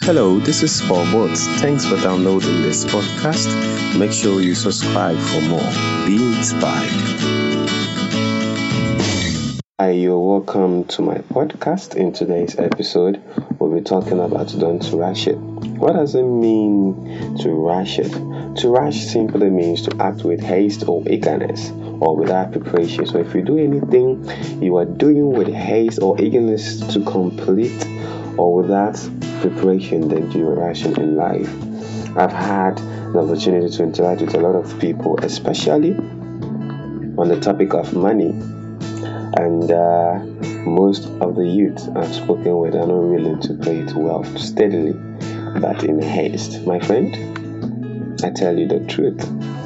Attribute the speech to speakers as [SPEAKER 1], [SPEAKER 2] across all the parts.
[SPEAKER 1] Hello, this is Books. Thanks for downloading this podcast. Make sure you subscribe for more. Be inspired. Hi, you're welcome to my podcast. In today's episode, we'll be talking about don't rush it. What does it mean to rush it? To rush simply means to act with haste or eagerness or without preparation. So if you do anything, you are doing with haste or eagerness to complete or without preparation, you are in life. I've had the opportunity to interact with a lot of people, especially on the topic of money. And uh, most of the youth I've spoken with are not willing to it wealth steadily, but in haste. My friend, I tell you the truth,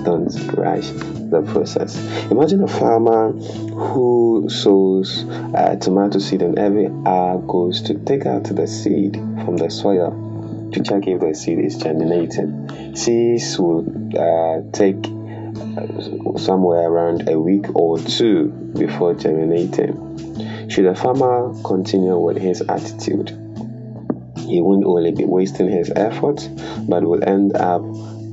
[SPEAKER 1] don't rush the process. Imagine a farmer who sows uh, tomato seed and every hour goes to take out the seed from the soil to check if the seed is germinating. Seeds will uh, take uh, somewhere around a week or two before germinating. Should a farmer continue with his attitude, he won't only be wasting his efforts but will end up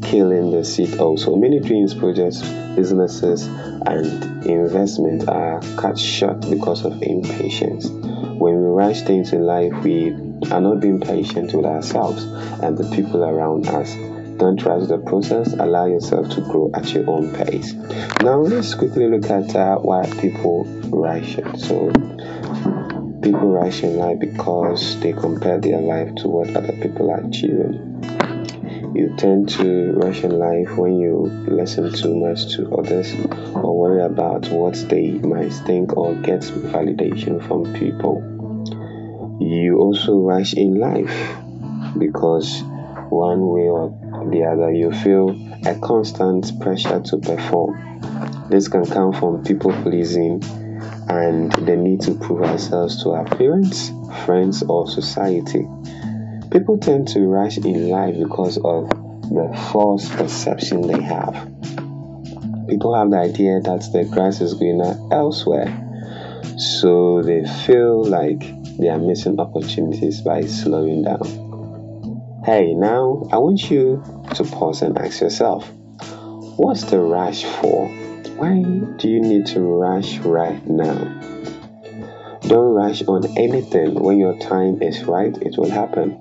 [SPEAKER 1] killing the seed also. Many dreams, projects, businesses, and investment are cut short because of impatience. When we rush things in life, we are not being patient with ourselves and the people around us. Don't rush the process, allow yourself to grow at your own pace. Now, let's quickly look at uh, why people rush it. So, people rush in life because they compare their life to what other people are achieving you tend to rush in life when you listen too much to others or worry about what they might think or get validation from people. You also rush in life because one way or the other you feel a constant pressure to perform. This can come from people pleasing and the need to prove ourselves to our parents, friends, or society. People tend to rush in life because of the false perception they have. People have the idea that the grass is greener elsewhere, so they feel like they are missing opportunities by slowing down. Hey, now I want you to pause and ask yourself what's the rush for? Why do you need to rush right now? Don't rush on anything. When your time is right, it will happen.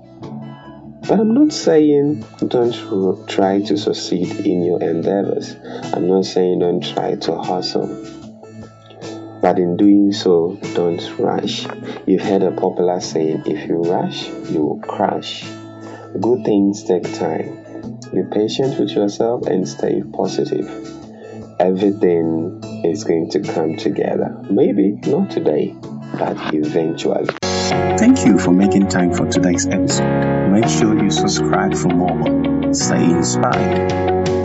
[SPEAKER 1] But I'm not saying don't try to succeed in your endeavors. I'm not saying don't try to hustle. But in doing so, don't rush. You've heard a popular saying if you rush, you will crash. Good things take time. Be patient with yourself and stay positive. Everything is going to come together. Maybe not today, eventually. Thank you for making time for today's episode. Make sure you subscribe for more. Stay inspired.